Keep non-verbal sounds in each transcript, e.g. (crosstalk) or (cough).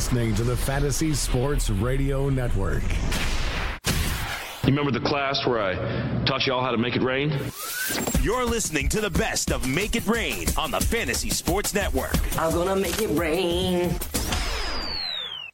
You're listening to the Fantasy Sports Radio Network. You remember the class where I taught you all how to make it rain? You're listening to the best of Make It Rain on the Fantasy Sports Network. I'm gonna make it rain.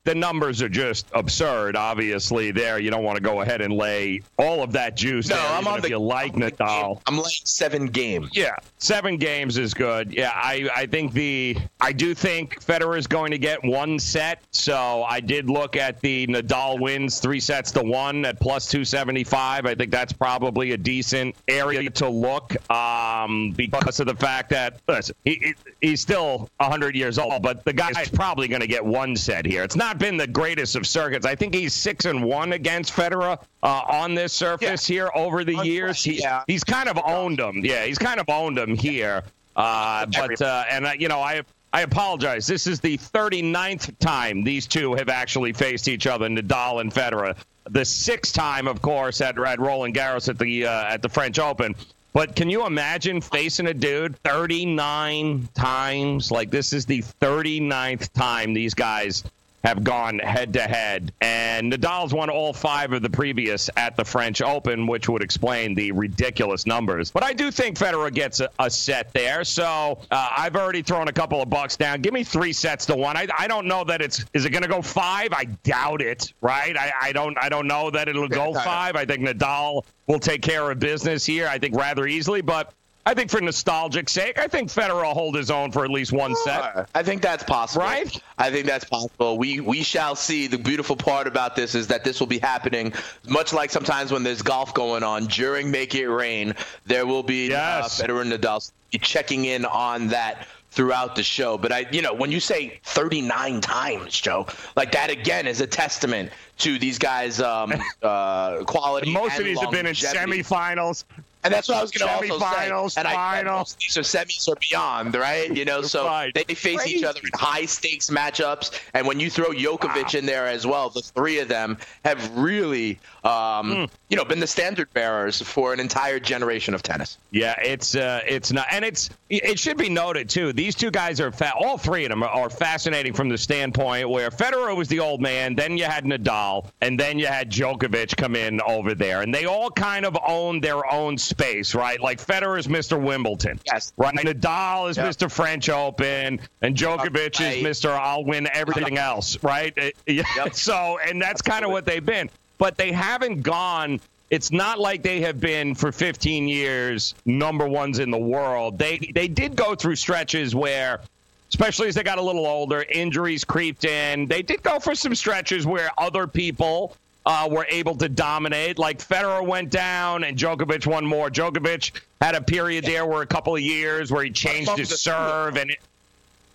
The numbers are just absurd. Obviously, there you don't want to go ahead and lay all of that juice. No, there, I'm on if the- you like Nadal. I'm laying seven games. Yeah, seven games is good. Yeah, I, I think the I do think Federer is going to get one set. So I did look at the Nadal wins three sets to one at plus two seventy five. I think that's probably a decent area to look um, because of the fact that listen, he, he- he's still hundred years old, but the guy's probably going to get one set here. It's not been the greatest of circuits. I think he's six and one against Federer uh, on this surface here over the years. He, yeah. He's kind of owned him. Yeah, he's kind of owned him here. Uh, but uh, and uh, you know, I I apologize. This is the 39th time these two have actually faced each other, Nadal and Federer. The sixth time, of course, at, at Roland Garros at the uh, at the French Open. But can you imagine facing a dude 39 times? Like this is the 39th time these guys have gone head to head. And Nadal's won all five of the previous at the French Open, which would explain the ridiculous numbers. But I do think Federer gets a, a set there. So uh, I've already thrown a couple of bucks down. Give me three sets to one. I, I don't know that it's is it going to go five. I doubt it. Right? I, I don't I don't know that it'll go five. I think Nadal will take care of business here. I think rather easily, but. I think for nostalgic sake, I think Federer will hold his own for at least one set. I think that's possible. Right? I think that's possible. We we shall see. The beautiful part about this is that this will be happening much like sometimes when there's golf going on during Make It Rain. There will be Yes. uh, Federer and Nadal checking in on that throughout the show. But I, you know, when you say 39 times, Joe, like that again is a testament to these guys' um, (laughs) uh, quality. Most of these have been in longevity. semifinals. And that's what I was going to also Semifinals, say. And I, finals. these are semis or beyond, right? You know, so Right. they face each other in high stakes matchups. And when you throw Djokovic in there as well, the three of them have really, um, Hmm. you know, been the standard bearers for an entire generation of tennis. Yeah, it's uh, it's not, and it's it should be noted too. These two guys are fa- all three of them are, are fascinating from the standpoint where Federer was the old man, then you had Nadal, and then you had Djokovic come in over there, and they all kind of own their own space, right? Like Federer is Mr. Wimbledon, Yes. right? Nadal is Yeah. Mr. French Open, and Djokovic Right. is Mr. I'll win everything else, right? (laughs) Yeah. So, and that's kind of what they've been, but they haven't gone. It's not like they have been for 15 years number ones in the world. They they did go through stretches where, especially as they got a little older, injuries creeped in. They did go for some stretches where other people uh, were able to dominate. Like Federer went down and Djokovic won more. Djokovic had a period there where a couple of years where he changed his serve and it,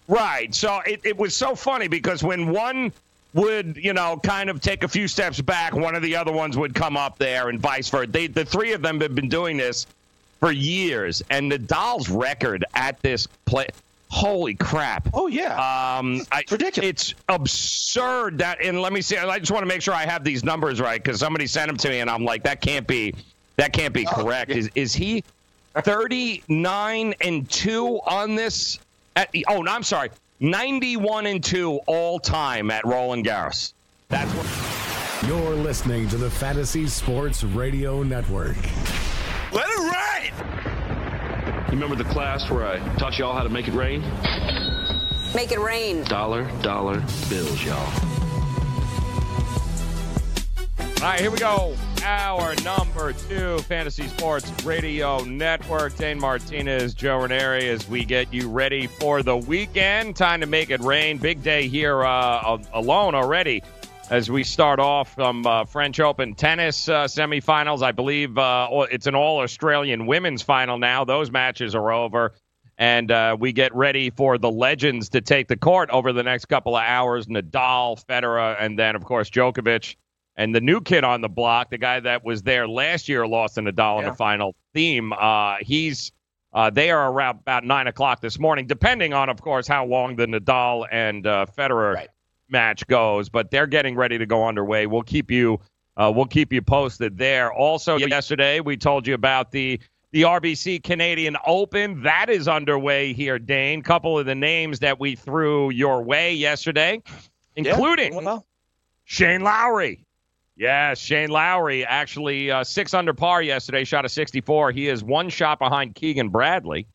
right. So it, it was so funny because when one would you know kind of take a few steps back, one of the other ones would come up there and vice versa. They the three of them have been doing this for years, and Nadal's record at this play. Holy crap! Oh, yeah. Um, I, ridiculous. It's absurd that, and let me see. I just want to make sure I have these numbers right because somebody sent them to me, and I'm like, that can't be, that can't be correct. yeah. Is is he 39 and two on this? At, oh, no, I'm sorry, 91 and two all time at Roland Garros. That's what. You're listening to the Fantasy Sports Radio Network. Let it rain! You remember the class where I taught you all how to make it rain? Make it rain. Dollar, dollar bills, y'all. All right, here we go. Our number two, Fantasy Sports Radio Network. Dane Martinez, Joe Ranieri, as we get you ready for the weekend. Time to make it rain. Big day here uh, alone already as we start off some uh, French Open tennis uh, semifinals. I believe uh, it's an all Australian women's final now. Those matches are over. And uh, we get ready for the legends to take the court over the next couple of hours Nadal, Federer, and then, of course, Djokovic. And the new kid on the block, the guy that was there last year, lost in to Nadal in the final Thiem. Uh, he's uh, they are around about nine o'clock this morning, depending on, of course, how long the Nadal and uh, Federer Right. match goes. But they're getting ready to go underway. We'll keep you uh, we'll keep you posted there. Also, yesterday we told you about the the RBC Canadian Open that is underway here. Dane, couple of the names that we threw your way yesterday, including well. Shane Lowry. Yes, Shane Lowry actually uh, six under par yesterday, shot a 64. He is one shot behind Keegan Bradley.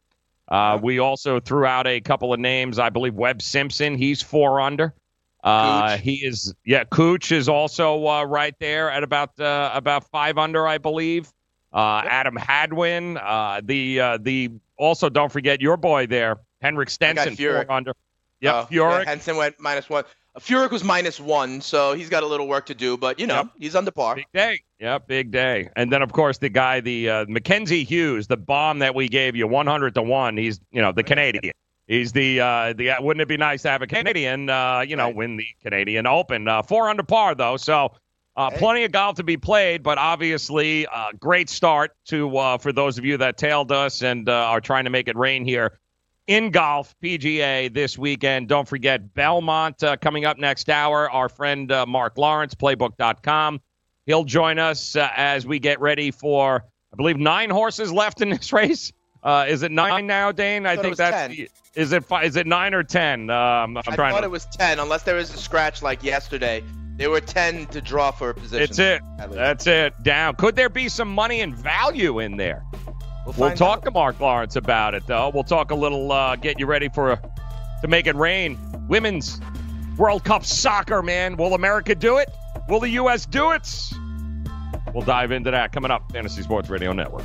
Uh, we also threw out a couple of names. I believe Webb Simpson, he's four under. Uh, he is, yeah. Cooch is also uh, right there at about uh, about five under, I believe. Uh, Adam Hadwin, uh, the uh, the also don't forget your boy there, Henrik Stenson, four under. Yep, Uh, Furyk. yeah, Henson went minus one. Uh, Furyk was minus one, so he's got a little work to do, but you know Yep. he's under par. Big day. Yep, big day. And then of course the guy, the uh, Mackenzie Hughes, the bomb that we gave you, one hundred to one. He's you know the Canadian. He's the uh, the. Wouldn't it be nice to have a Canadian, uh, you know, win the Canadian Open? Uh, four under par though, so uh, plenty of golf to be played. But obviously, uh, great start to uh, for those of you that tailed us and uh, are trying to make it rain here in golf PGA this weekend. Don't forget Belmont uh, coming up next hour. Our friend uh, Mark Lawrence, Playbook.com. He'll join us uh, as we get ready for, I believe, nine horses left in this (laughs) race. Uh, is it nine now, Dane? I, it think that's. 10. Is it fi- is it nine or ten? Um, I'm I trying thought to. it was ten, unless there was a scratch like yesterday. There were ten to draw for a position. it's it. That's it. Down. Could there be some money and value in there? We'll, We'll talk out. to Mark Lawrence about it, though. We'll talk a little, uh, get you ready for a, to make it rain. Women's World Cup soccer, man. Will America do it? Will the U.S. do it? We'll dive into that coming up. Fantasy Sports Radio Network.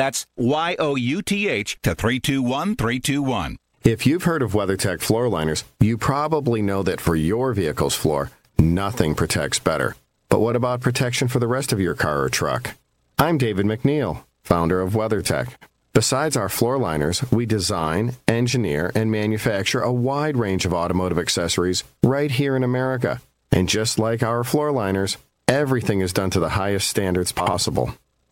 That's Y O U T H to 321321. If you've heard of WeatherTech floor liners, you probably know that for your vehicle's floor, nothing protects better. But what about protection for the rest of your car or truck? I'm David MacNeil, founder of WeatherTech. Besides our floor liners, we design, engineer, and manufacture a wide range of automotive accessories right here in America. And just like our floor liners, everything is done to the highest standards possible.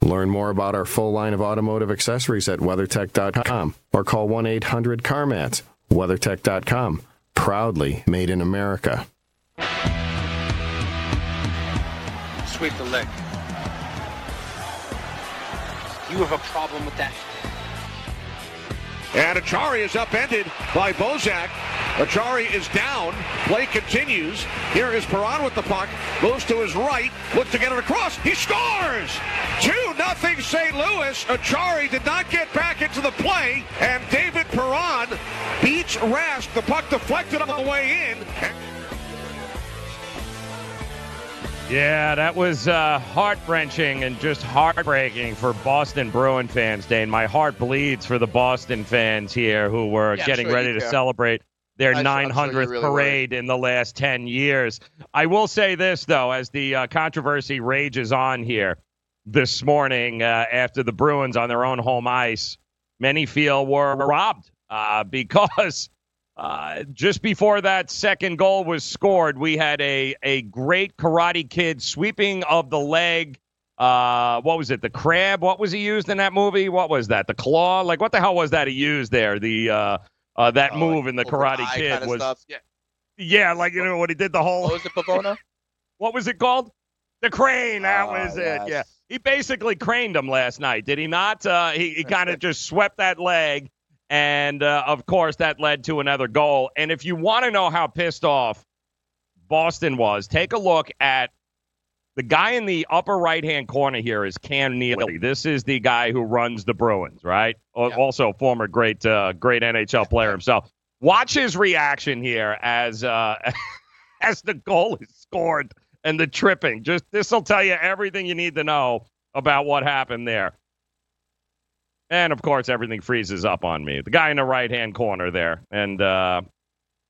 Learn more about our full line of automotive accessories at WeatherTech.com or call 1 800 CarMats. WeatherTech.com, proudly made in America. Sweep the leg. You have a problem with that? And Acciari is upended by Bozak. Acciari is down. Play continues. Here is Perron with the puck. Moves to his right. Looks to get it across. He scores! 2 nothing St. Louis. Acciari did not get back into the play. And David Perron beats Rask. The puck deflected on the way in. Yeah, that was uh, heart wrenching and just heartbreaking for Boston Bruin fans, Dane. My heart bleeds for the Boston fans here who were Yeah, getting sure ready to celebrate their I'm sure- I'm sure 900th really parade in the last 10 years. I will say this, though, as the uh, controversy rages on here this morning uh, after the Bruins on their own home ice, many feel were robbed uh, (laughs) because. Uh, just before that second goal was scored, we had a, a great Karate Kid sweeping of the leg. Uh, what was it? The crab? What was he used in that movie? What was that? The claw? Like what the hell was that he used there? The uh, uh that move in the Karate Kid kinda was stuff. Yeah. yeah, like you know what he did the whole. What was it, Pavona? (laughs) what was it called? The crane. That Oh, was yes. it. Yeah, he basically craned him last night, did he not? Uh, he he kind of just swept that leg, and uh, of course that led to another goal. And if you want to know how pissed off Boston was, take a look at the guy in the upper right hand corner here is Cam Neely. This is the guy who runs the Bruins, right? Al- Also, former great uh, great NHL player himself. Watch his reaction here as uh, (laughs) as the goal is scored and the tripping. Just this will tell you everything you need to know about what happened there. And of course, everything freezes up on me. The guy in the right hand corner there. And uh,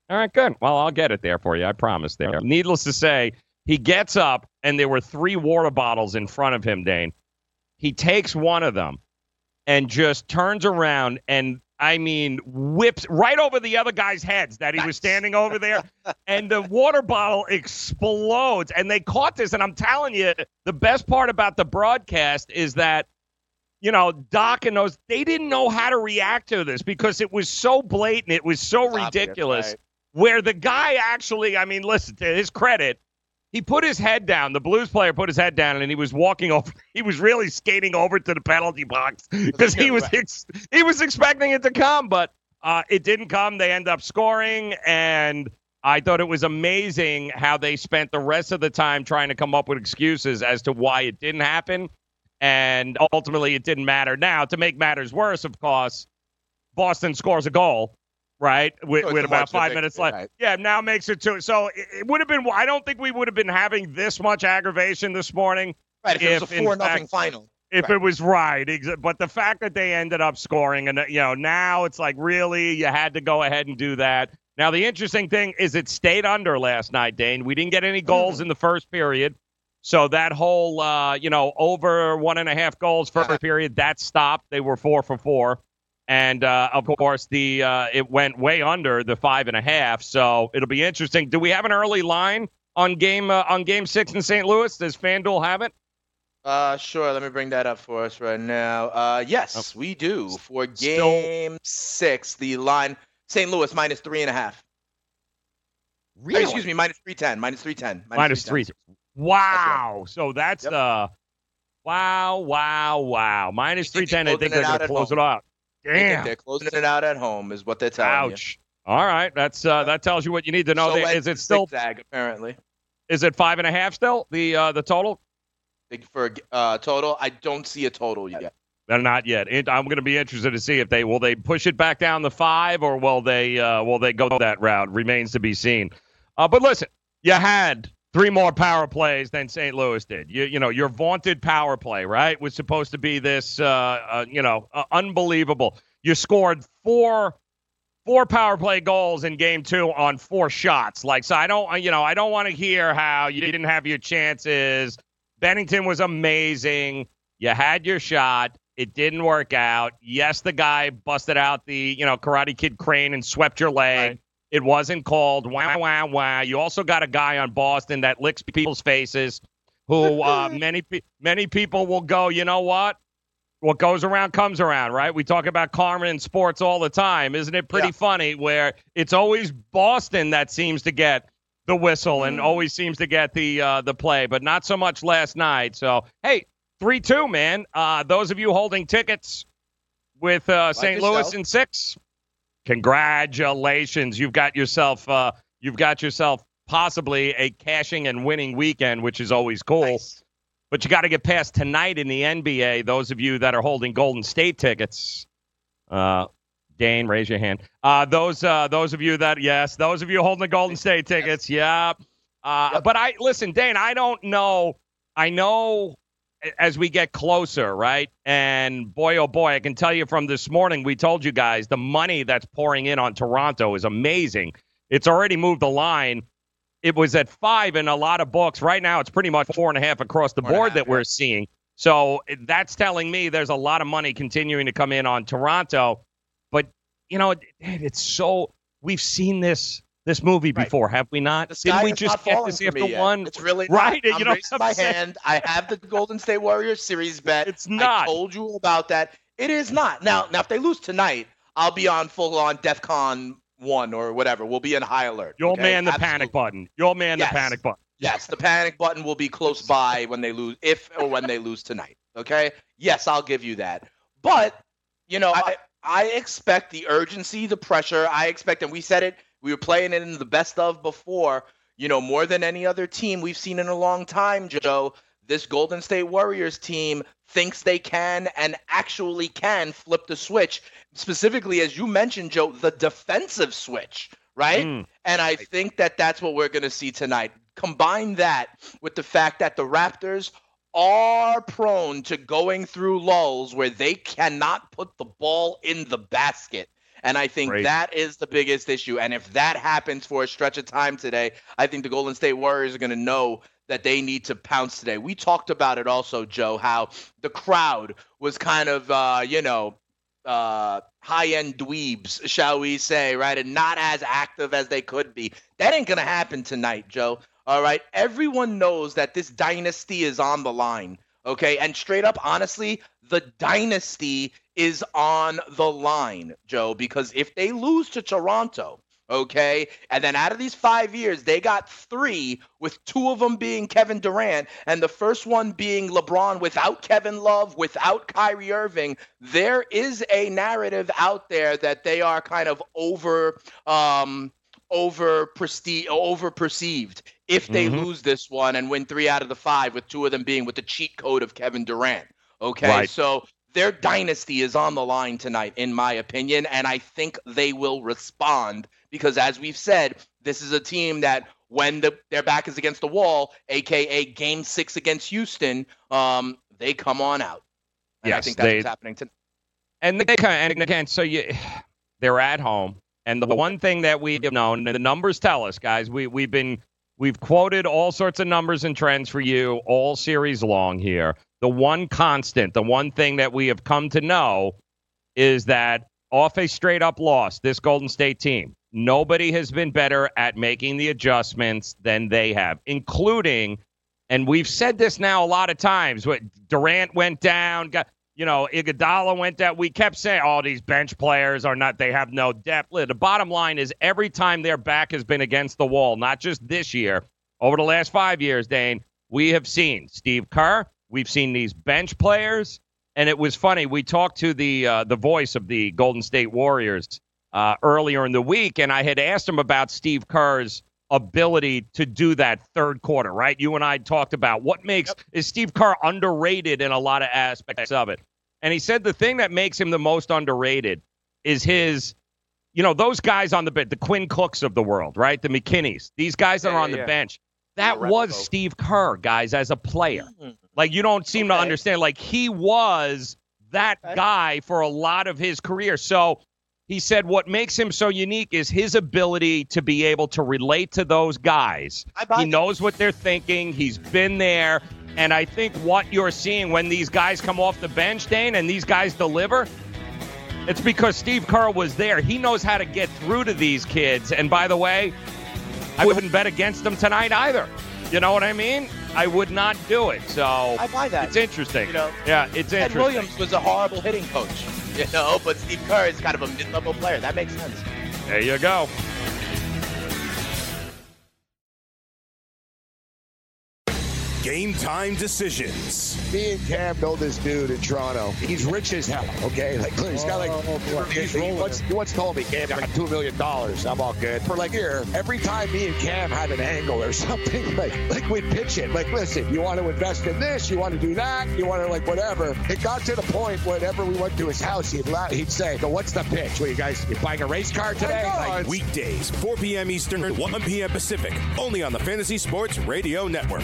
all right, good. Well, I'll get it there for you. I promise. There. Needless to say, he gets up, and there were three water bottles in front of him. Dane. He takes one of them and just turns around and I mean whips right over the other guy's heads that he was standing over there, (laughs) and the water bottle explodes. And they caught this, and I'm telling you, the best part about the broadcast is that you know, Doc and those, they didn't know how to react to this because it was so blatant. It was so ridiculous. right. Where the guy actually, I mean, listen, to his credit, he put his head down. The Blues player put his head down and he was walking (laughs) over. He was really skating over to the penalty box (laughs) because he was ex- he was expecting it to come, but uh, it didn't come. They end up scoring, and I thought it was amazing how they spent the rest of the time trying to come up with excuses as to why it didn't happen and ultimately it didn't matter. Now, to make matters worse, of course, Boston scores a goal, right? With, So with about five minutes left. right. Yeah, now makes it two. So it, it would have been. I don't think we would have been having this much aggravation this morning. Right, if it was a in four nothing fact- final. If it was right, but the fact that they ended up scoring, and you know, now it's like really you had to go ahead and do that. Now the interesting thing is it stayed under last night, Dane. We didn't get any goals mm. in the first period, so that whole uh, you know over one and a half goals first period that stopped. They were four for four, and uh, of course the uh, it went way under the five and a half. So it'll be interesting. Do we have an early line on game uh, on game six in St. Louis? Does FanDuel have it? Uh, sure. Let me bring that up for us right now. Uh, yes, we do for game six. The line St. Louis minus three and a half. Really? excuse me, minus three ten. Minus three ten. Minus three. Wow. So that's uh wow, wow, wow. Minus three ten. I think they're gonna close it out. Damn. They're closing it out at home, is what they're telling Ouch. All right. That's uh that tells you what you need to know. So Is it still zigzag apparently? is it five and a half still? The uh the total? For uh, total, I don't see a total yet. They're not yet. It, I'm going to be interested to see if they will they push it back down to five or will they uh, will they go that route? Remains to be seen. Uh, but listen, you had three more power plays than St. Louis did. You you know your vaunted power play right was supposed to be this uh, uh, you know uh, unbelievable. You scored four four power play goals in game two on four shots. Like so, I don't you know I don't want to hear how you didn't have your chances. Binnington was amazing. You had your shot. It didn't work out. Yes, the guy busted out the, you know, Karate Kid crane and swept your leg. It wasn't called. Wow, wow, wow. You also got a guy on Boston that licks people's faces, who uh, (laughs) many many people will go. You know what? What goes around comes around, right? We talk about karma in sports all the time, isn't it? Pretty Yeah. funny where it's always Boston that seems to get the whistle and always seems to get the uh, the play, but not so much last night. So hey, three two, man. Uh, those of you holding tickets with uh, St. Louis in six, congratulations! You've got yourself uh, you've got yourself possibly a cashing and winning weekend, which is always cool. But you got to get past tonight in the NBA. Those of you that are holding Golden State tickets, uh, Dane, raise your hand. Uh, those uh, those of you that yes, those of you holding the Golden State tickets, yeah. Uh, But I listen, Dane. I don't know. I know as we get closer, right? And boy, oh boy, I can tell you from this morning, we told you guys the money that's pouring in on Toronto is amazing. It's already moved the line. It was at five in a lot of books. Right now, it's pretty much four and a half across the board that we're seeing. So that's telling me there's a lot of money continuing to come in on Toronto. But you know, it, it's so we've seen this this movie before, have we not? Didn't we just get this after yet. one? It's really right. Not. I'm you know, my hand. I have the Golden State Warriors series bet. It's not. I told you about that. It is not. Now, now if they lose tonight, I'll be on full on DEFCON one or whatever. We'll be in high alert. You'll okay? man the Absolutely. panic button. You'll man Yes. the panic button. Yes, the panic button will be close by when they lose, if or when they lose tonight. Okay. Yes, I'll give you that. But you know, I I expect the urgency, the pressure. I expect, and we said it. We were playing it in the best of before. You know, more than any other team we've seen in a long time, Joe. This Golden State Warriors team thinks they can and actually can flip the switch. Specifically, as you mentioned, Joe, the defensive switch, right? Mm. And I think that that's what we're going to see tonight. Combine that with the fact that the Raptors are prone to going through lulls where they cannot put the ball in the basket. And I think Great. that is the biggest issue. And if that happens for a stretch of time today, I think the Golden State Warriors are going to know that they need to pounce today. We talked about it also, Joe, how the crowd was kind of, uh, you know, uh, high end dweebs, shall we say, right? And not as active as they could be. That ain't going to happen tonight, Joe. All right. Everyone knows that this dynasty is on the line. Okay. And straight up, honestly, the dynasty is on the line, Joe, because if they lose to Toronto, okay, and then out of these five years, they got three, with two of them being Kevin Durant, and the first one being LeBron without Kevin Love, without Kyrie Irving, there is a narrative out there that they are kind of over. Um, over prestige over perceived if they Mhm. lose this one and win three out of the five with two of them being with the cheat code of Kevin Durant. Okay. Right. So their dynasty is on the line tonight, in my opinion, and I think they will respond because, as we've said, this is a team that when the, their back is against the wall, aka Game Six against Houston, um, they come on out. And I think that's they- what's happening tonight. And they kind and again, so you (sighs) they're at home. And the one thing that we have known, and the numbers tell us, guys, we we've been we've quoted all sorts of numbers and trends for you all series long here. The one constant, the one thing that we have come to know is that off a straight up loss, this Golden State team, nobody has been better at making the adjustments than they have, including and we've said this now a lot of times. What Durant went down, got you know, Iguodala went down. We kept saying all these bench players are not. They have no depth. The bottom line is every time their back has been against the wall, not just this year, over the last five years, Dane, we have seen Steve Kerr. We've seen these bench players, and it was funny. We talked to the uh, the voice of the Golden State Warriors uh, earlier in the week, and I had asked him about Steve Kerr's ability to do that third quarter, right? You and I talked about what makes is Steve Kerr underrated in a lot of aspects of it. And he said the thing that makes him the most underrated is his you know, those guys on the bench, the Quinn Cooks of the world, right? The McKinnies, these guys that Yeah, are on yeah, the yeah. bench. That was. Steve Kerr, guys, as a player. Mm. Like you don't seem to understand. Like he was that Okay. guy for a lot of his career. So he said what makes him so unique is his ability to be able to relate to those guys. He knows what they're thinking. He's been there. And I think what you're seeing when these guys come off the bench, Dane, and these guys deliver, It's because Steve Kerr was there. He knows how to get through to these kids. And by the way, I wouldn't bet against them tonight either. You know what I mean? I would not do it. So I buy that. It's interesting. You know, yeah, it's Ted interesting. Williams was a horrible hitting coach, (laughs) you know, but Steve Kerr is kind of a mid-level player. That makes sense. There you go. Game time decisions. Me and Cam know this dude in Toronto. He's rich as hell. Okay, like he's got like Oh, he's, he, once, he once told me, Cam, I got two million dollars. I'm all good. For like here, every time me and Cam had an angle or (laughs) something, like like we'd pitch it. Like, listen, you want to invest in this, you want to do that, you want to like whatever. It got to the point whenever we went to his house, he'd la- he'd say, "So what's the pitch? What you guys you're buying a race car today?" Like, Weekdays, 4 p.m. Eastern, 1 p.m. Pacific, only on the Fantasy Sports Radio Network.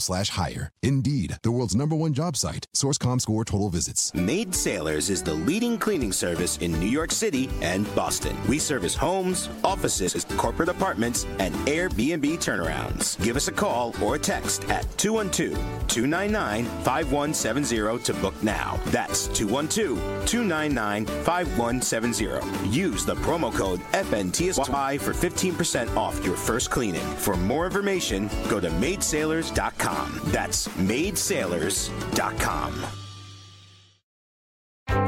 slash hire. Indeed, the world's number one job site. Source.com score total visits. Maid Sailors is the leading cleaning service in New York City and Boston. We service homes, offices, corporate apartments, and Airbnb turnarounds. Give us a call or a text at 212-299-5170 to book now. That's 212-299-5170. Use the promo code FNTSY for 15% off your first cleaning. For more information, go to maidsailors.com. That's maidsailors.com.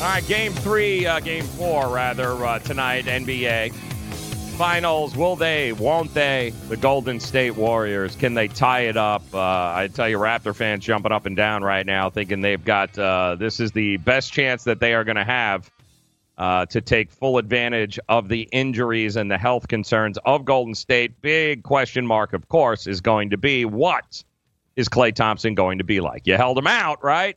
All right, game three, uh, game four, rather, uh, tonight, NBA. Finals, will they, won't they? The Golden State Warriors, can they tie it up? Uh, I tell you, Raptor fans jumping up and down right now, thinking they've got uh, this is the best chance that they are going to have uh, to take full advantage of the injuries and the health concerns of Golden State. Big question mark, of course, is going to be what is Klay Thompson going to be like? You held him out, right?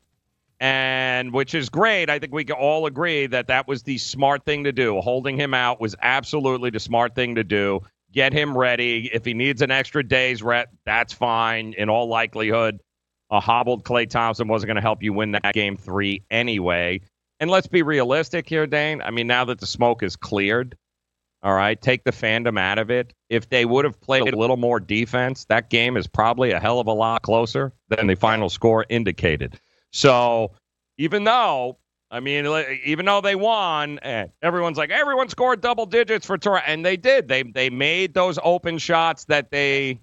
And which is great. I think we can all agree that that was the smart thing to do. Holding him out was absolutely the smart thing to do. Get him ready. If he needs an extra day's rest, that's fine. In all likelihood, a hobbled Klay Thompson wasn't going to help you win that game three anyway. And let's be realistic here, Dane. I mean, now that the smoke is cleared, all right, take the fandom out of it. If they would have played a little more defense, that game is probably a hell of a lot closer than the final score indicated. So even though, I mean, even though they won, eh, everyone's like, everyone scored double digits for Toronto, and they did. They they made those open shots that they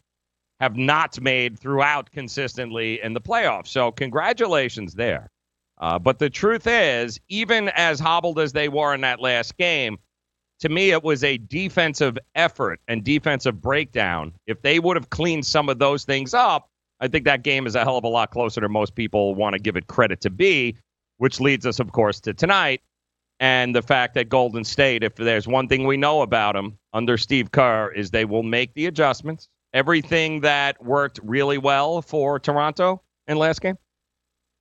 have not made throughout consistently in the playoffs. So congratulations there. Uh, but the truth is, even as hobbled as they were in that last game, to me, it was a defensive effort and defensive breakdown. If they would have cleaned some of those things up, I think that game is a hell of a lot closer than most people want to give it credit to be, which leads us, of course, to tonight and the fact that Golden State, if there's one thing we know about them under Steve Kerr, is they will make the adjustments. Everything that worked really well for Toronto in last game,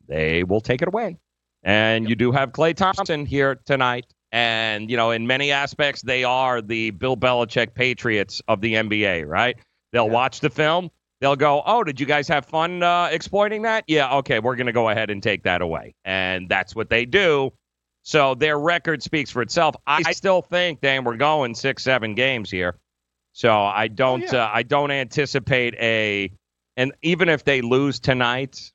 they will take it away. And you do have Klay Thompson here tonight. And, you know, in many aspects, they are the Bill Belichick Patriots of the NBA, right? They'll yeah. watch the film. They'll go, oh, did you guys have fun uh, exploiting that? Yeah, okay, we're going to go ahead and take that away. And that's what they do. So their record speaks for itself. I still think, Dan, we're going six, seven games here. So I don't, oh, yeah. uh, I don't anticipate a, and even if they lose tonight,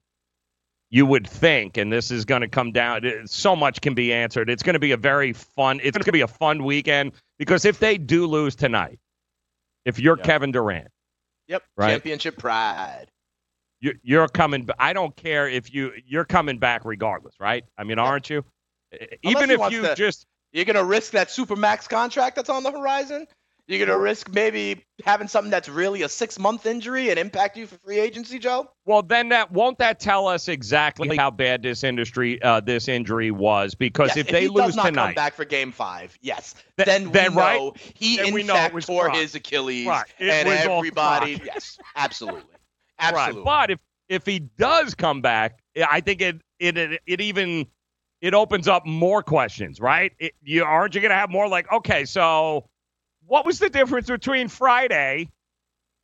you would think, and this is going to come down. So much can be answered. It's going to be a very fun. It's going to be a fun weekend because if they do lose tonight, if you're yep. Kevin Durant, yep, right? championship pride. You're coming. I don't care if you you're coming back regardless, right? I mean, aren't you? Even if you to, just you're gonna risk that super max contract that's on the horizon. You're gonna risk maybe having something that's really a six month injury and impact you for free agency, Joe. Well, then that won't that tell us exactly how bad this industry, uh, this injury was? Because yes, if, if they he lose does not tonight, come back for Game Five, yes, th- then, then we know right? he then in fact tore his Achilles, right. and everybody, yes, absolutely, (laughs) absolutely. Right. But if if he does come back, I think it it it, it even it opens up more questions, right? It, you aren't you going to have more like, okay, so what was the difference between Friday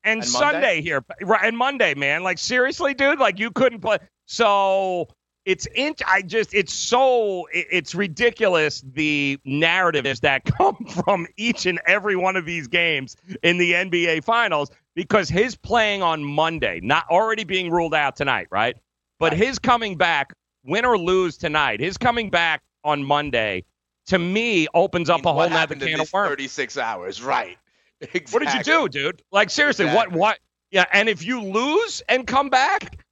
and, And Sunday here, right? And Monday, man, like seriously, dude, like you couldn't play. So it's in. I just it's so it- it's ridiculous the narratives that (laughs) come from each and every one of these games in the NBA Finals because his playing on Monday, not already being ruled out tonight, right? But his coming back, win or lose tonight, his coming back on Monday, to me, opens up a whole what nother can of worms. 36 hours, right? Exactly. What did you do, dude? Like seriously, Exactly. what what yeah, and if you lose and come back,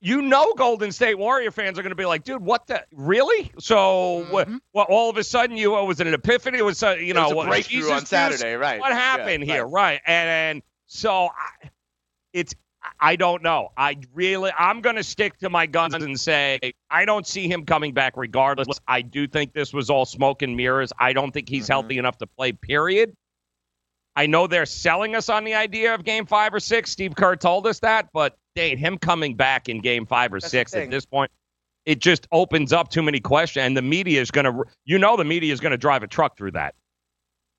you know Golden State Warrior fans are going to be like, dude, what the really? So what, what all of a sudden you was it an epiphany? It was uh, you know was a what, breakthrough Jesus on? Saturday, right. What Yeah, happened here? right. Right. And, and so I, it's I don't know. I really I'm going to stick to my guns and say I don't see him coming back regardless. I do think this was all smoke and mirrors. I don't think Mm-hmm. he's healthy enough to play period. I know they're selling us on the idea of game 5 or 6. Steve Kerr told us that, but dang, him coming back in game 5 or That's 6 at this point it just opens up too many questions and the media is going to you know the media is going to drive a truck through that.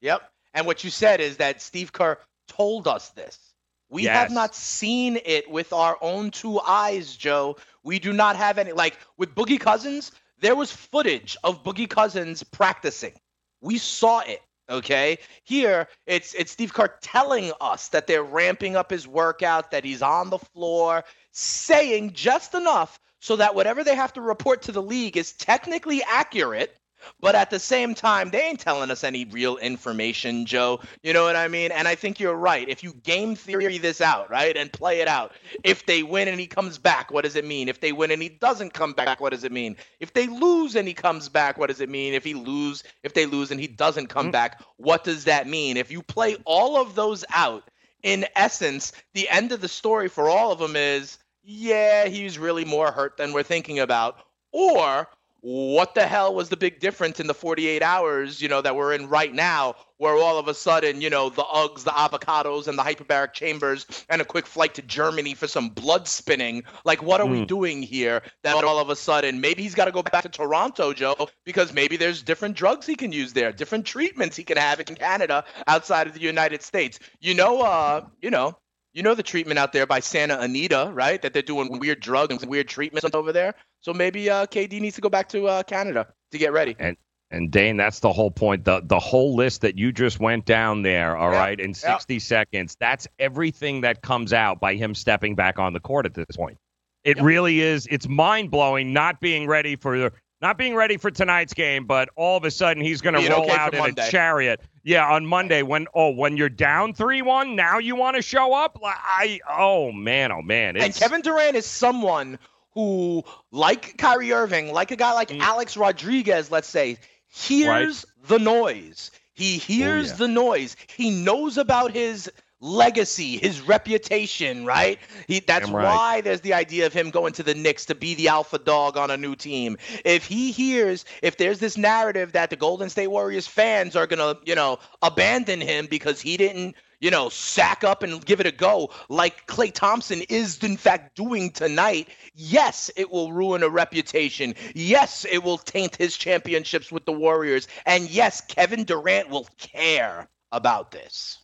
Yep. And what you said is that Steve Kerr told us this. We Yes. have not seen it with our own two eyes, Joe. We do not have any. Like with Boogie Cousins, there was footage of Boogie Cousins practicing. We saw it. Okay. Here, it's it's Steve Kerr telling us that they're ramping up his workout, that he's on the floor, saying just enough so that whatever they have to report to the league is technically accurate. But at the same time, they ain't telling us any real information, Joe. You know what I mean? And I think you're right. If you game theory this out, right, and play it out, if they win and he comes back, what does it mean? If they win and he doesn't come back, what does it mean? If they lose and he comes back, what does it mean? If he lose, if they lose and he doesn't come mm. back, what does that mean? If you play all of those out, in essence, the end of the story for all of them is, yeah, he's really more hurt than we're thinking about, or what the hell was the big difference in the 48 hours, you know, that we're in right now, where all of a sudden, you know, the Uggs, the avocados, and the hyperbaric chambers, and a quick flight to Germany for some blood spinning? Like, what are we Mm. doing here that all of a sudden maybe he's got to go back to Toronto, Joe, because maybe there's different drugs he can use there, different treatments he can have in Canada outside of the United States. You know, uh, you know, you know the treatment out there by Santa Anita, right? That they're doing weird drugs and weird treatments over there. So maybe uh, KD needs to go back to uh, Canada to get ready. And and Dane, that's the whole point. The the whole list that you just went down there, all right, in 60 seconds, that's everything that comes out by him stepping back on the court at this point. It really is it's mind blowing not being ready for not being ready for tonight's game, but all of a sudden he's gonna roll okay out in Monday. a chariot. Yeah, on Monday when oh when you're down three one, now you want to show up? Like I oh man, oh man. And Kevin Durant is someone who, like Kyrie Irving, like a guy like mm. Alex Rodriguez, let's say, hears the noise. He hears oh, the noise. He knows about his legacy, his reputation, right? He, that's right. why there's the idea of him going to the Knicks to be the alpha dog on a new team. If he hears, if there's this narrative that the Golden State Warriors fans are going to, you know, abandon him because he didn't, you know, sack up and give it a go like Klay Thompson is in fact doing tonight, yes, it will ruin a reputation. Yes, it will taint his championships with the Warriors. And yes, Kevin Durant will care about this.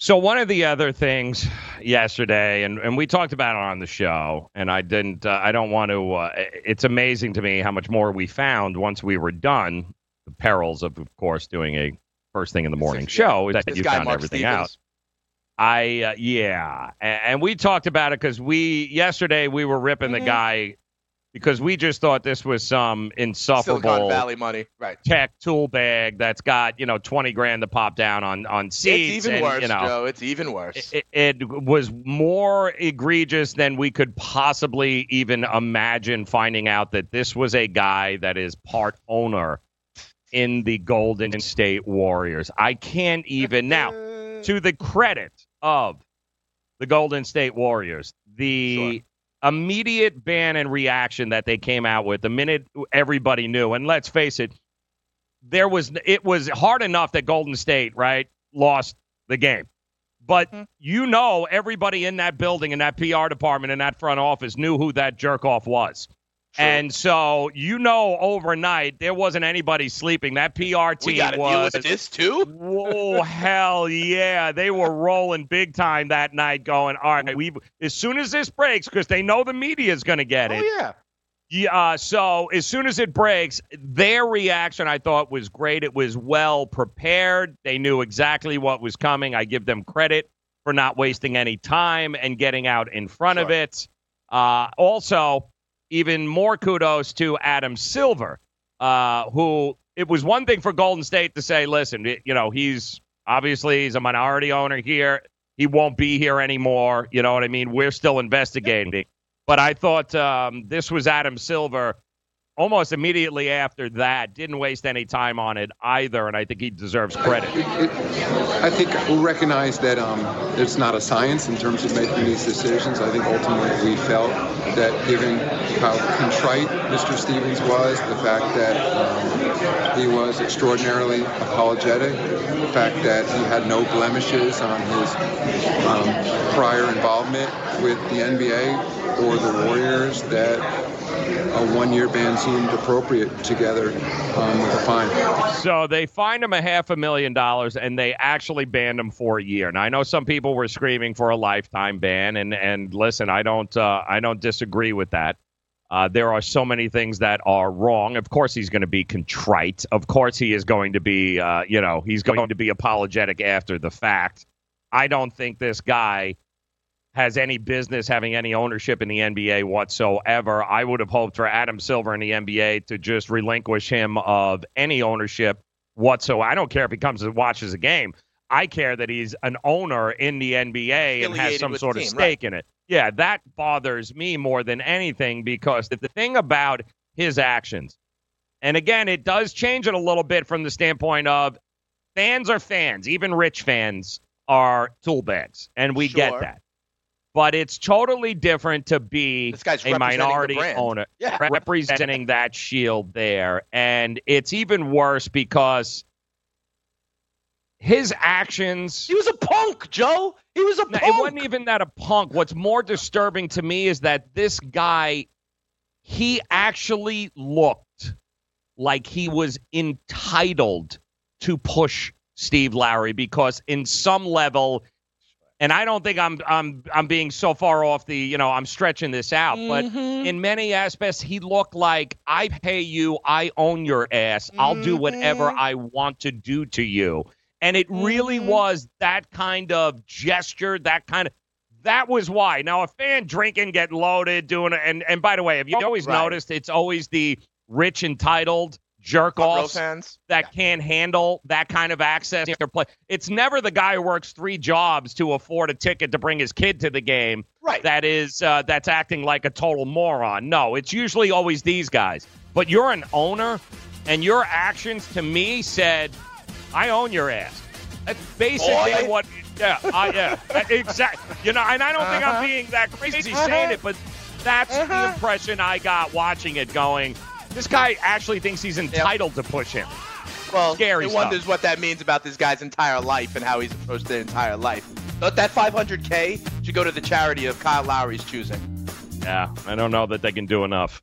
So one of the other things yesterday, and, and we talked about it on the show, and I didn't. Uh, I don't want to. Uh, it's amazing to me how much more we found once we were done. The perils of, of course, doing a first thing in the morning show is that This you found Mark everything Stevens. out. I uh, yeah, and, and we talked about it because we yesterday we were ripping Mm-hmm. the guy because we just thought this was some insufferable Silicon Valley money, right? tech tool bag that's got you know twenty grand to pop down on on seats. it's even and, worse, you know, Joe. It's even worse. it, it was more egregious than we could possibly even imagine finding out that this was a guy that is part owner in the Golden State Warriors. I can't even now to the credit of the Golden State Warriors, the immediate ban and reaction that they came out with the minute everybody knew and let's face it there was it was hard enough that Golden State, right, lost the game. But mm-hmm. you know everybody in that building in that PR department in that front office knew who that jerk off was. And so you know overnight there wasn't anybody sleeping. That PR we team got to deal was with this too. Whoa, (laughs) hell yeah. They were rolling big time that night going, all right, we as soon as this breaks, because they know the media is going to get it. Oh yeah. Yeah, uh, so as soon as it breaks, their reaction I thought was great. It was well prepared. They knew exactly what was coming. I give them credit for not wasting any time and getting out in front of it. Uh, also, even more kudos to Adam Silver, uh, who it was one thing for Golden State to say, listen, you know, he's obviously he's a minority owner here. He won't be here anymore. You know what I mean? We're still investigating. But I thought um, this was Adam Silver almost immediately after that. Didn't waste any time on it either, and I think he deserves credit. I think we'll recognize that um, it's not a science in terms of making these decisions. I think ultimately we felt that given how contrite Mr. Stevens was, the fact that um, he was extraordinarily apologetic, the fact that he had no blemishes on his um, prior involvement with the NBA or the Warriors, that a one-year ban seemed appropriate together um, with a fine. So they fined him a half a million dollars, and they actually banned him for a year. Now I know some people were screaming for a lifetime ban, and and listen, I don't uh, I don't disagree with that. Uh, there are so many things that are wrong. Of course, he's going to be contrite. Of course, he is going to be, uh, you know, he's going to be apologetic after the fact. I don't think this guy has any business having any ownership in the NBA whatsoever. I would have hoped for Adam Silver in the NBA to just relinquish him of any ownership whatsoever. I don't care if he comes and watches a game. I care that he's an owner in the NBA and has some sort the of team, stake in it. Yeah, that bothers me more than anything because the the thing about his actions, and again, it does change it a little bit from the standpoint of fans are fans, even rich fans are tool bags, and we get that. But it's totally different to be guy's a minority owner, Yeah. representing that shield there. And it's even worse because his actions. He was a punk, Joe. He was a No, punk. It wasn't even that a punk. What's more disturbing to me is that this guy, he actually looked like he was entitled to push Steve Lowry because in some level, and I don't think I'm I'm I'm being so far off the you know I'm stretching this out, but mm-hmm. in many aspects he looked like I pay you, I own your ass, I'll do mm-hmm. whatever I want to do to you, and it really mm-hmm. was that kind of gesture, that kind of. That was why. Now, a fan drinking, getting loaded, doing it, and and by the way, have you oh, always Right. noticed it's always the rich entitled jerk offs that can't handle that kind of access to play. It's never the guy who works three jobs to afford a ticket to bring his kid to the game. Right. That is uh, that's acting like a total moron. No, it's usually always these guys. But you're an owner, and your actions to me said I own your ass. That's basically Boy. what. Yeah, I, yeah, exactly. You know, and I don't think Uh-huh. I'm being that crazy Uh-huh. saying it, but that's the Uh-huh. impression I got watching it. Going, this guy actually thinks he's entitled to push him. Well, Scary it stuff. wonders what that means about this guy's entire life and how he's approached their entire life. But that 500K should go to the charity of Kyle Lowry's choosing. Yeah, I don't know that they can do enough.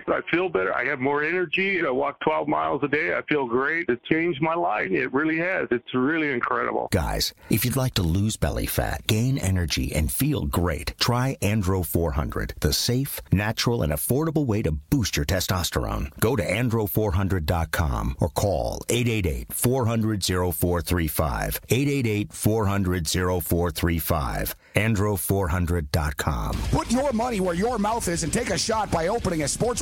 I feel better. I have more energy. I walk 12 miles a day. I feel great. It changed my life. It really has. It's really incredible. Guys, if you'd like to lose belly fat, gain energy, and feel great, try Andro 400, the safe, natural, and affordable way to boost your testosterone. Go to andro400.com or call 888-400-0435. 888-400-0435. Andro400.com. Put your money where your mouth is and take a shot by opening a sports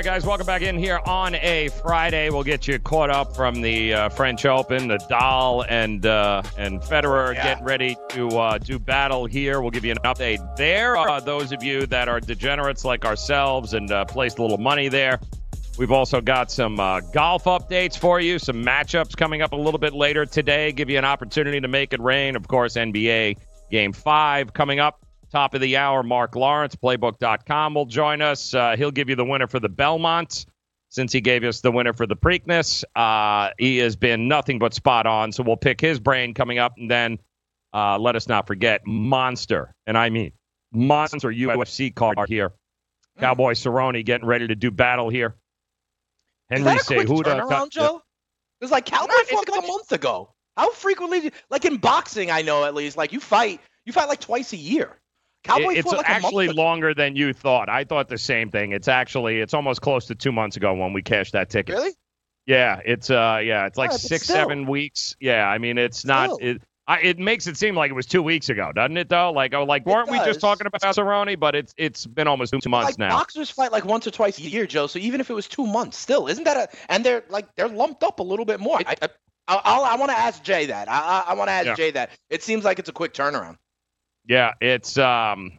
right, guys, welcome back in here on a Friday. We'll get you caught up from the uh, French Open. Nadal and uh, and Federer Yeah. getting ready to uh, do battle here. We'll give you an update there. Uh, those of you that are degenerates like ourselves and uh, placed a little money there. We've also got some uh, golf updates for you, some matchups coming up a little bit later today. Give you an opportunity to make it rain. Of course, NBA Game 5 coming up. Top of the hour, Mark Lawrence, playbook.com will join us. Uh, he'll give you the winner for the Belmont since he gave us the winner for the Preakness. Uh, he has been nothing but spot on. So we'll pick his brain coming up. And then uh, let us not forget Monster. And I mean Monster UFC card here. Cowboy Cerrone getting ready to do battle here. Henry that a quick Cejudo. turnaround, Joe? It was like Cowboy fought like a month ago. How frequently? Like in boxing, I know at least. Like you fight, you fight like twice a year. Cowboy it's like actually a month ago. longer than you thought. I thought the same thing. It's actually it's almost close to two months ago when we cashed that ticket. Really? Yeah, it's uh yeah, it's like but six still. seven weeks. Yeah, I mean it's not Still. it. I, it makes it seem like it was two weeks ago, doesn't it? Though, like, oh, like weren't we just talking about Cerrone? But it's it's been almost two months like now. boxers fight like once or twice a year, Joe. So even if it was two months, still isn't that a? And they're like they're lumped up a little bit more. I, I, I'll, i want to ask Jay that. I, I, I want to ask Yeah. Jay that. It seems like it's a quick turnaround. Yeah, it's um,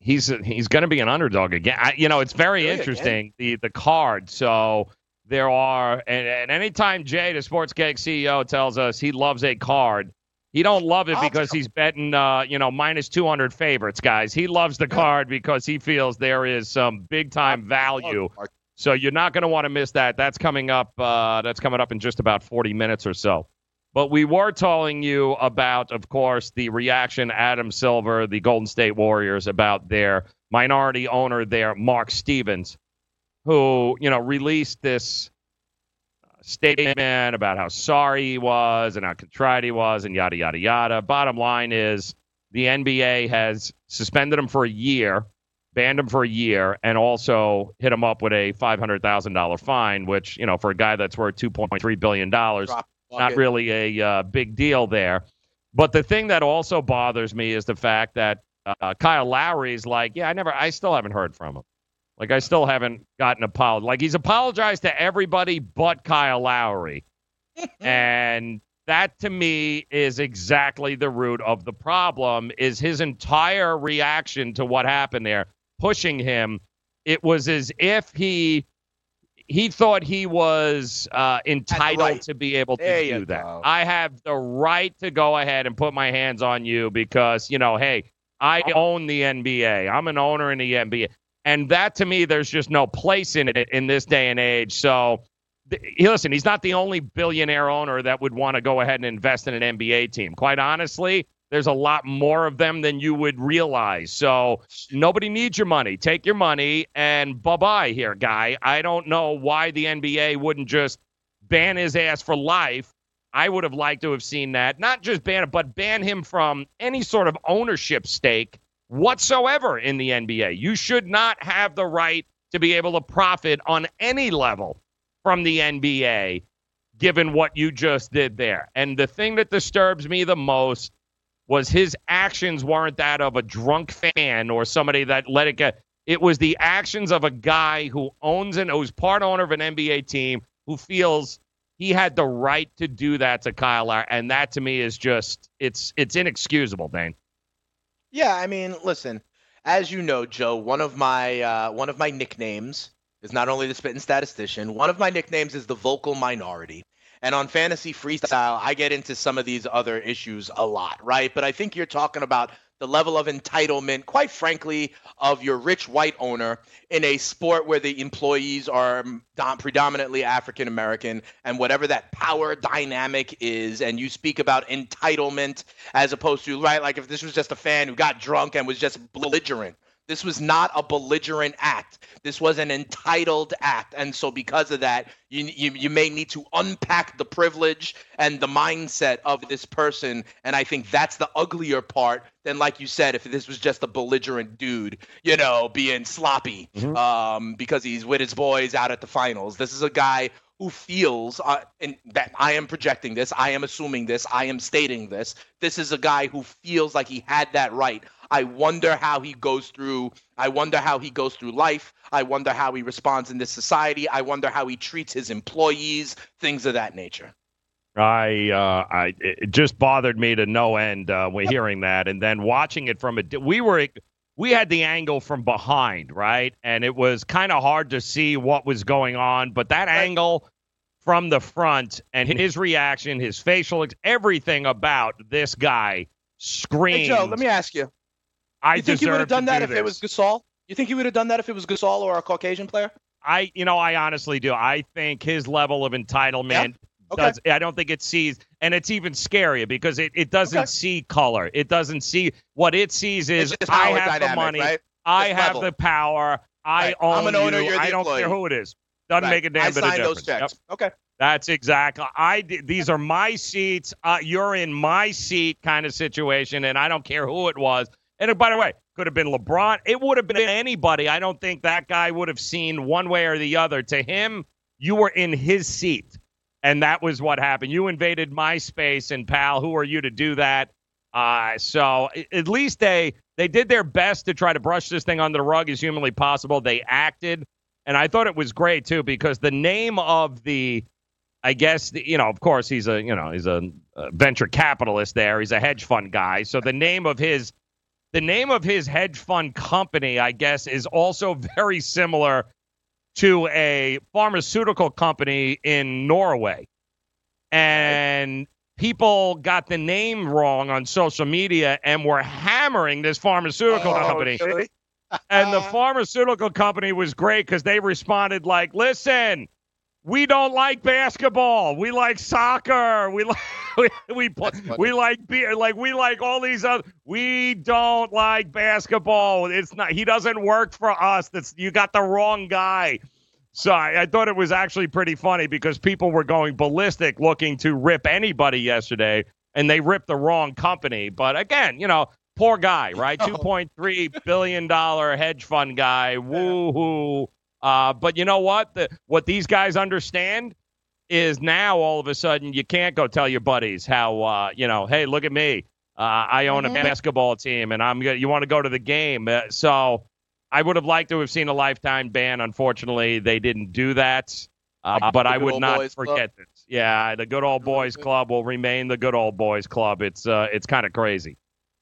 he's he's going to be an underdog again. I, you know, it's very Really, interesting the the card. So there are, and, and anytime Jay, the Sports Cake CEO, tells us he loves a card, he don't love it because he's betting, uh, you know, minus two hundred favorites, guys. He loves the card because he feels there is some big time value. So you're not going to want to miss that. That's coming up. Uh, that's coming up in just about 40 minutes or so. But we were telling you about, of course, the reaction Adam Silver, the Golden State Warriors, about their minority owner there, Mark Stevens, who you know released this statement about how sorry he was and how contrite he was and yada yada yada. Bottom line is the NBA has suspended him for a year, banned him for a year, and also hit him up with a five hundred thousand dollar fine, which you know for a guy that's worth two point three billion dollars, Drop not really a uh, big deal there. But the thing that also bothers me is the fact that uh, Kyle Lowry's like, yeah, I never, I still haven't heard from him. Like I still haven't gotten apology. Like he's apologized to everybody but Kyle Lowry. (laughs) and that to me is exactly the root of the problem is his entire reaction to what happened there, pushing him. It was as if he he thought he was uh, entitled right. to be able to There do that. go. I have the right to go ahead and put my hands on you because, you know, hey, I own the NBA. I'm an owner in the NBA. And that to me, there's just no place in it in this day and age. So, th- listen, he's not the only billionaire owner that would want to go ahead and invest in an NBA team. Quite honestly, there's a lot more of them than you would realize. So, nobody needs your money. Take your money and bye bye here, guy. I don't know why the NBA wouldn't just ban his ass for life. I would have liked to have seen that. Not just ban it, but ban him from any sort of ownership stake whatsoever in the NBA. You should not have the right to be able to profit on any level from the NBA, given what you just did there. And the thing that disturbs me the most was his actions weren't that of a drunk fan or somebody that let it get. It was the actions of a guy who owns and who's part owner of an NBA team who feels he had the right to do that to Kyle Lowry, and that to me is just it's it's inexcusable, Dane. Yeah, I mean, listen, as you know, Joe, one of my uh, one of my nicknames is not only the spitting statistician. One of my nicknames is the vocal minority. And on fantasy freestyle, I get into some of these other issues a lot, right? But I think you're talking about the level of entitlement, quite frankly, of your rich white owner in a sport where the employees are predominantly African American and whatever that power dynamic is. And you speak about entitlement as opposed to, right, like if this was just a fan who got drunk and was just belligerent. This was not a belligerent act. This was an entitled act. And so, because of that, you, you, you may need to unpack the privilege and the mindset of this person. And I think that's the uglier part than, like you said, if this was just a belligerent dude, you know, being sloppy um, because he's with his boys out at the finals. This is a guy who feels, uh, and that I am projecting this, I am assuming this, I am stating this. This is a guy who feels like he had that right. I wonder how he goes through. I wonder how he goes through life. I wonder how he responds in this society. I wonder how he treats his employees, things of that nature. I, uh, I, it just bothered me to no end uh, when (laughs) hearing that, and then watching it from a. We were, we had the angle from behind, right, and it was kind of hard to see what was going on. But that angle from the front and (laughs) his reaction, his facial, everything about this guy screamed. Hey Joe, let me ask you. I you think he would have done that if it was Gasol? You think he would have done that if it was Gasol or a Caucasian player? I, you know, I honestly do. I think his level of entitlement Okay. does. I don't think it sees, and it's even scarier because it, it doesn't Okay. see color. It doesn't see what it sees is I have dynamic, the money, right? I Just have level. the power, I Right. own I'm an owner, you. I don't care who it is. Doesn't Right. make a damn I bit of signed those difference. checks. Yep. Okay. That's exactly. I these are my seats. Uh, you're in my seat, kind of situation, and I don't care who it was. And by the way, could have been LeBron. It would have been anybody. I don't think that guy would have seen one way or the other. To him, you were in his seat, and that was what happened. You invaded my space, and pal, who are you to do that? Uh, so at least they they did their best to try to brush this thing under the rug as humanly possible. They acted, and I thought it was great too because the name of the I guess you know, of course, he's a you know he's a, a venture capitalist. There, he's a hedge fund guy. So the name of his the name of his hedge fund company, I guess, is also (laughs) very similar to a pharmaceutical company in Norway. And people got the name wrong on social media and were hammering this pharmaceutical Oh, company. really? (laughs) and the uh-huh. pharmaceutical company was great because they responded like, "Listen, we don't like basketball. We like soccer. We like (laughs) (laughs) we we, we like beer. Like we like all these other. We don't like basketball. It's not. He doesn't work for us. That's you got the wrong guy." So I, I thought it was actually pretty funny because people were going ballistic looking to rip anybody yesterday, and they ripped the wrong company. But again, you know, poor guy, (laughs) right? Two point three billion dollar hedge fund guy. Woo hoo. Uh, but you know what? The, what these guys understand is now all of a sudden you can't go tell your buddies how uh, you know, hey, look at me. Uh, I own a basketball team, and I'm gonna, you want to go to the game. Uh, so I would have liked to have seen a lifetime ban. Unfortunately, they didn't do that. Uh, but I would not boys club? forget this. Yeah, the good old boys club will remain the good old boys club. It's uh, it's kind of crazy.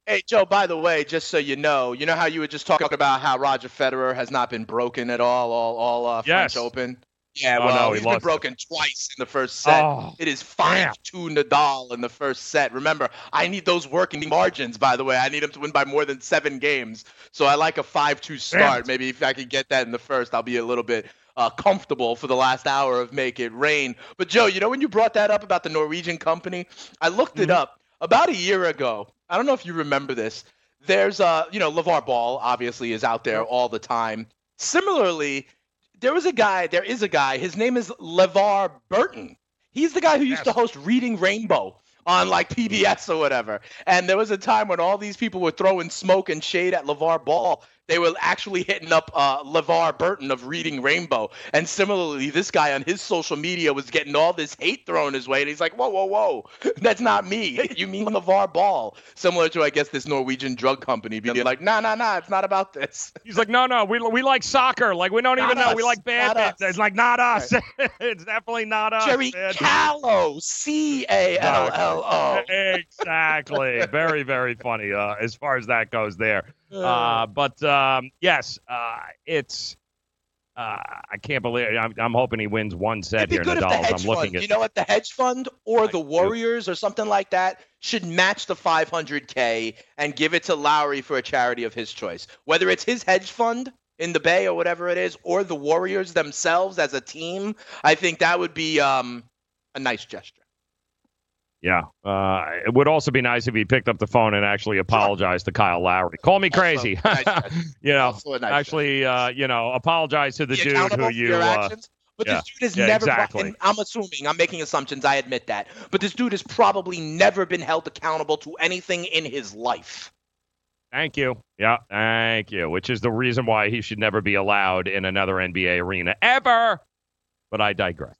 Hey Joe, by the way, just so you know, you know how you were just talking about how Roger Federer has not been broken at all, all, all uh, Yes. French Open. Yeah, Oh, well, no, he he's been lost it. broken twice in the first set. Oh, it is five two Nadal in the first set. Remember, I need those working margins. By the way, I need him to win by more than seven games. So I like a five two start. Maybe if I could get that in the first, I'll be a little bit uh, comfortable for the last hour of Make It Rain. But Joe, you know when you brought that up about the Norwegian company, I looked it up about a year ago. I don't know if you remember this. There's uh, you know, LeVar Ball obviously is out there all the time. Similarly, there was a guy, there is a guy, his name is LeVar Burton. He's the guy who used to host Reading Rainbow on like PBS or whatever. And there was a time when all these people were throwing smoke and shade at LeVar Ball. They were actually hitting up uh, LeVar Burton of Reading Rainbow. And similarly, this guy on his social media was getting all this hate thrown his way. And he's like, whoa, whoa, whoa, (laughs) that's not me. You mean (laughs) LeVar Ball? Similar to, I guess, this Norwegian drug company being like, nah, nah, nah, it's not about this. He's like, no, no, we we like soccer. Like we don't Not even know. We like badminton. It's like not us. (laughs) it's definitely not us. Jerry man. Callow, C A L L O. exactly. Very, very funny uh, as far as that goes there. Uh, but um, yes, uh, it's. Uh, I can't believe I'm, I'm hoping he wins one set here, if the hedge I'm looking fund, at. you know what, the hedge fund or the Warriors or something like that should match the 500k and give it to Lowry for a charity of his choice. Whether it's his hedge fund in the Bay or whatever it is, or the Warriors themselves as a team, I think that would be um, a nice gesture. Yeah. Uh, it would also be nice if he picked up the phone and actually apologized to Kyle Lowry. Call me crazy. (laughs) you know, nice actually, uh, you know, apologize to the Be dude who you. your Uh. But yeah. this dude has Yeah, never. exactly. I'm assuming. I'm making assumptions. I admit that. But this dude has probably never been held accountable to anything in his life. Thank you. Yeah, thank you. Which is the reason why he should never be allowed in another NBA arena ever. But I digress.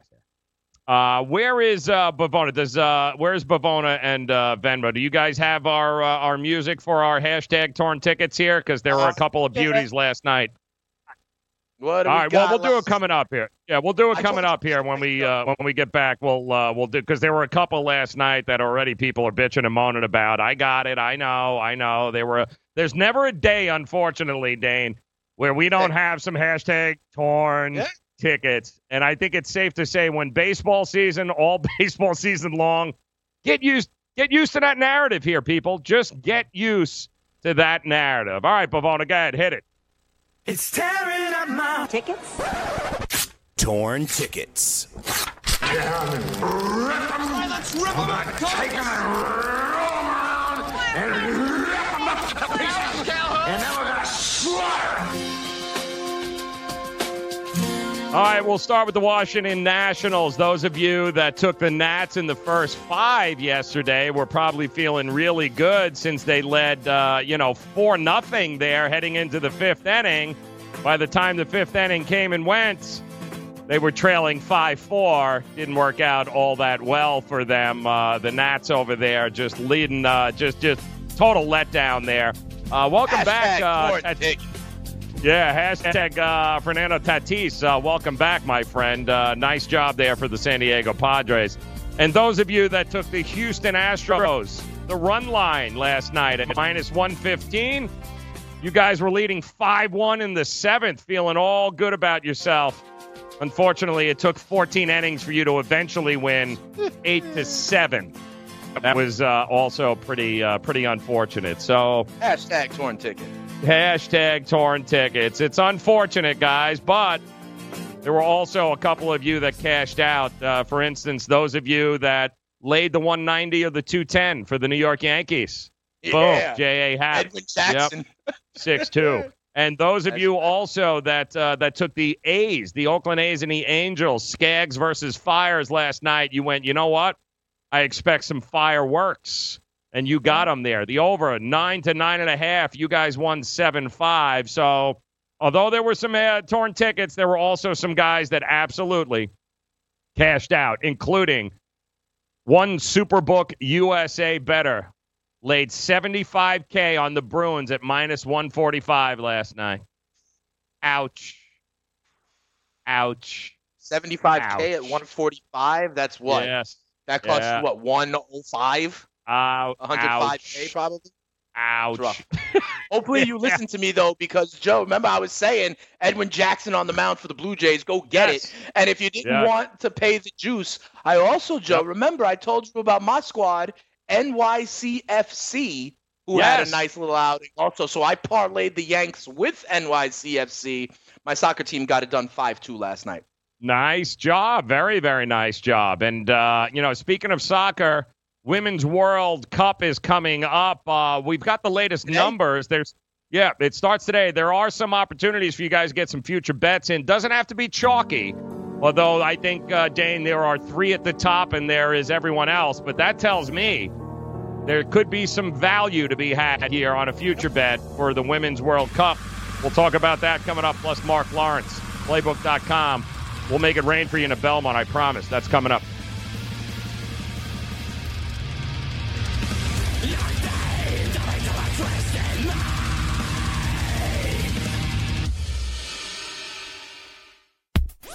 Uh, where is uh, Bavona? Does uh, where's Bavona and uh, Venmo? Do you guys have our uh, our music for our hashtag torn tickets here? Because there were a couple of beauties last night. What do All we well, we'll do it coming up here. Yeah, we'll do it coming up here when we uh, when we get back. We'll uh, we'll do because there were a couple last night that already people are bitching and moaning about. I got it. I know. I know. There were. There's never a day, unfortunately, Dane, where we don't have some hashtag torn tickets. And I think it's safe to say when baseball season, all (laughs) baseball season long, get used get used to that narrative here, people. Just get used to that narrative. All right, Bavona, go ahead, hit it. It's tearing up my tickets. Torn tickets. Let's rip them. Take them and roll them around and All right, we'll start with the Washington Nationals. Those of you that took the Nats in the first five yesterday were probably feeling really good since they led, uh, you know, four nothing there heading into the fifth inning. By the time the fifth inning came and went, they were trailing five four. Didn't work out all that well for them. Uh, the Nats over there just leading, uh, just just total letdown there. Uh, welcome back. Hashtag Uh, at- tickets. Yeah, hashtag uh, Fernando Tatis. Uh, welcome back, my friend. Uh, nice job there for the San Diego Padres. And those of you that took the Houston Astros, the run line last night at minus 115, you guys were leading 5 1 in the seventh, feeling all good about yourself. Unfortunately, it took 14 innings for you to eventually win 8 to 7. That was uh, also pretty uh, pretty unfortunate. So Hashtag torn ticket. Hashtag torn tickets. It's unfortunate, guys, but there were also a couple of you that cashed out. Uh, for instance, those of you that laid the 190 or the 210 for the New York Yankees. Yeah. Boom. J.A. Happ. Edwin Jackson. Yep. 6 2. (laughs) And those of you also that uh, that took the A's, the Oakland A's and the Angels, Skaggs versus Fiers last night, you went, you know what? I expect some fireworks and you got them there. The over nine to nine and a half. You guys won seven five. So although there were some uh, torn tickets, there were also some guys that absolutely cashed out, including one Superbook USA better laid 75k on the Bruins at minus 145 last night. Ouch. Ouch. 75K Ouch. at 145. That's what? Yes. That costs Yeah. you what? 105? Ouch. 105K probably? Ouch. (laughs) Hopefully you listen to me though, because Joe, remember I was saying Edwin Jackson on the mound for the Blue Jays, go get Yes. it. And if you didn't Yeah. want to pay the juice, I also, Joe, remember I told you about my squad, NYCFC, who had a nice little outing also. So I parlayed the Yanks with NYCFC. My soccer team got it done 5-2 last night. Nice job. Very, very nice job. And, uh, you know, speaking of soccer, Women's World Cup is coming up. Uh, we've got the latest numbers. There's, yeah, it starts today. There are some opportunities for you guys to get some future bets in. Doesn't have to be chalky. Although I think, uh, Dane, there are three at the top and there is everyone else. But that tells me there could be some value to be had here on a future bet for the Women's World Cup. We'll talk about that coming up, plus Mark Lawrence, playbook.com. We'll make it rain for you in a Belmont, I promise. That's coming up.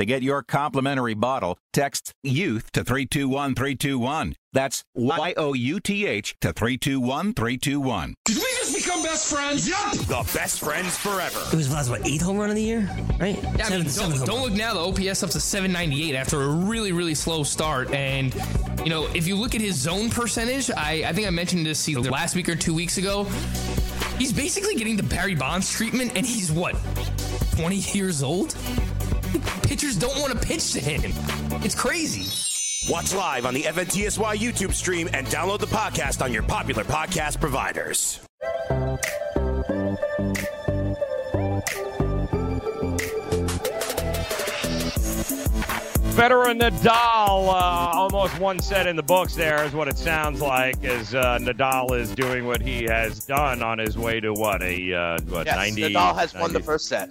To get your complimentary bottle, text YOUTH to 321321. That's Y O U T H to 321321. Did we just become best friends? Yup. The best friends forever. It was Vlad's, what, eighth home run of the year? Right? Yeah, I mean, don't, don't look now. The OPS up to 798 after a really, really slow start. And, you know, if you look at his zone percentage, I, I think I mentioned this either last week or two weeks ago. He's basically getting the Barry Bonds treatment, and he's what, 20 years old? (laughs) Pitchers don't want to pitch to him. It's crazy. Watch live on the FNTSY YouTube stream and download the podcast on your popular podcast providers. Federer and Nadal, uh, almost one set in the books. There is what it sounds like, as uh, Nadal is doing what he has done on his way to what a uh, what Yes, 90, Nadal has won the first set.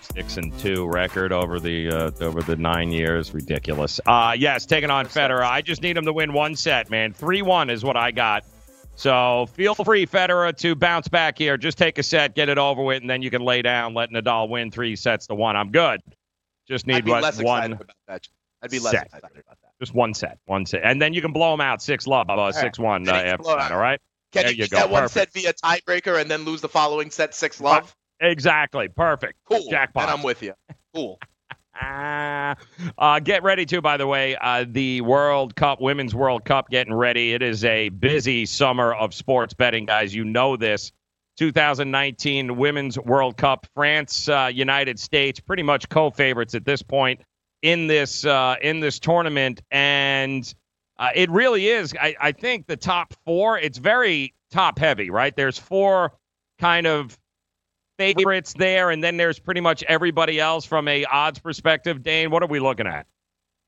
six and two record over the uh, over the nine years. Ridiculous. Uh yes, taking on Federer. I just need him to win one set, man. Three one is what I got. So feel free, Federer, to bounce back here. Just take a set, get it over with, and then you can lay down, let Nadal win three sets to one. I'm good. Just need what one. I'd be less set. excited about that. Just one set, one set, and then you can blow them out six love, uh, six one uh, Then he can after that. All right. Can there you you go. that one set via tiebreaker and then lose the following set six love? Exactly. Perfect. Cool. Jackpot. And I'm with you. Cool. Ah, (laughs) uh, get ready to, by the way, uh, the World Cup, Women's World Cup getting ready. It is a busy summer of sports betting, guys. You know this. 2019 Women's World Cup, France, uh, United States, pretty much co-favorites at this point in this uh, in this tournament, and uh, it really is. I, I think the top four. It's very top heavy, right? There's four kind of favorites there, and then there's pretty much everybody else from a odds perspective. Dane, what are we looking at?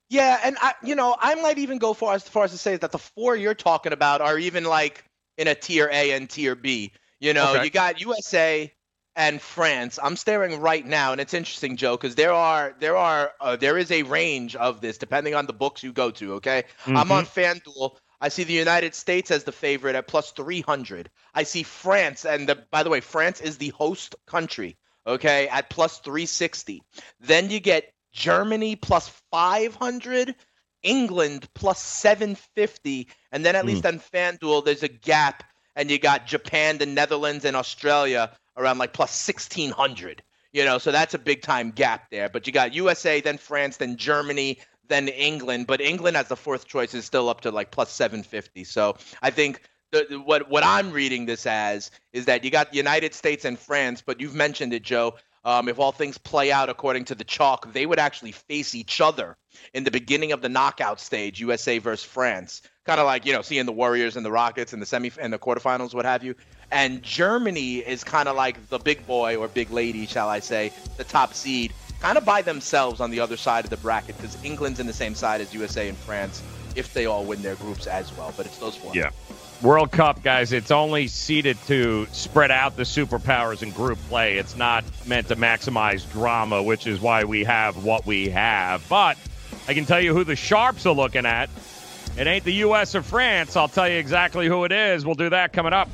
Yeah, and I, you know, I might even go far as far as to say that the four you're talking about are even like in a tier A and tier B. You know, Okay. you got USA and France. I'm staring right now, and it's interesting, Joe, because there are there are uh, there is a range of this depending on the books you go to. Okay, I'm on FanDuel. I see the United States as the favorite at plus 300. I see France, and the, by the way, France is the host country. Okay, at plus 360. Then you get Germany plus 500, England plus 750, and then at least on FanDuel there's a gap, and you got Japan, the Netherlands, and Australia around like plus 1600. You know, so that's a big time gap there. But you got USA, then France, then Germany, then England. But England as the fourth choice is still up to like plus 750. So I think the, what what I'm reading this as is that you got United States and France, but you've mentioned it, Joe. Um, if all things play out according to the chalk, they would actually face each other in the beginning of the knockout stage, USA versus France. Kind of like you know seeing the Warriors and the Rockets in the semi and the quarterfinals, what have you. And Germany is kind of like the big boy or big lady, shall I say, the top seed, kind of by themselves on the other side of the bracket because England's in the same side as USA and France if they all win their groups as well. But it's those four. Yeah. World Cup, guys, it's only seeded to spread out the superpowers in group play. It's not meant to maximize drama, which is why we have what we have. But I can tell you who the Sharps are looking at. It ain't the U.S. or France. I'll tell you exactly who it is. We'll do that coming up.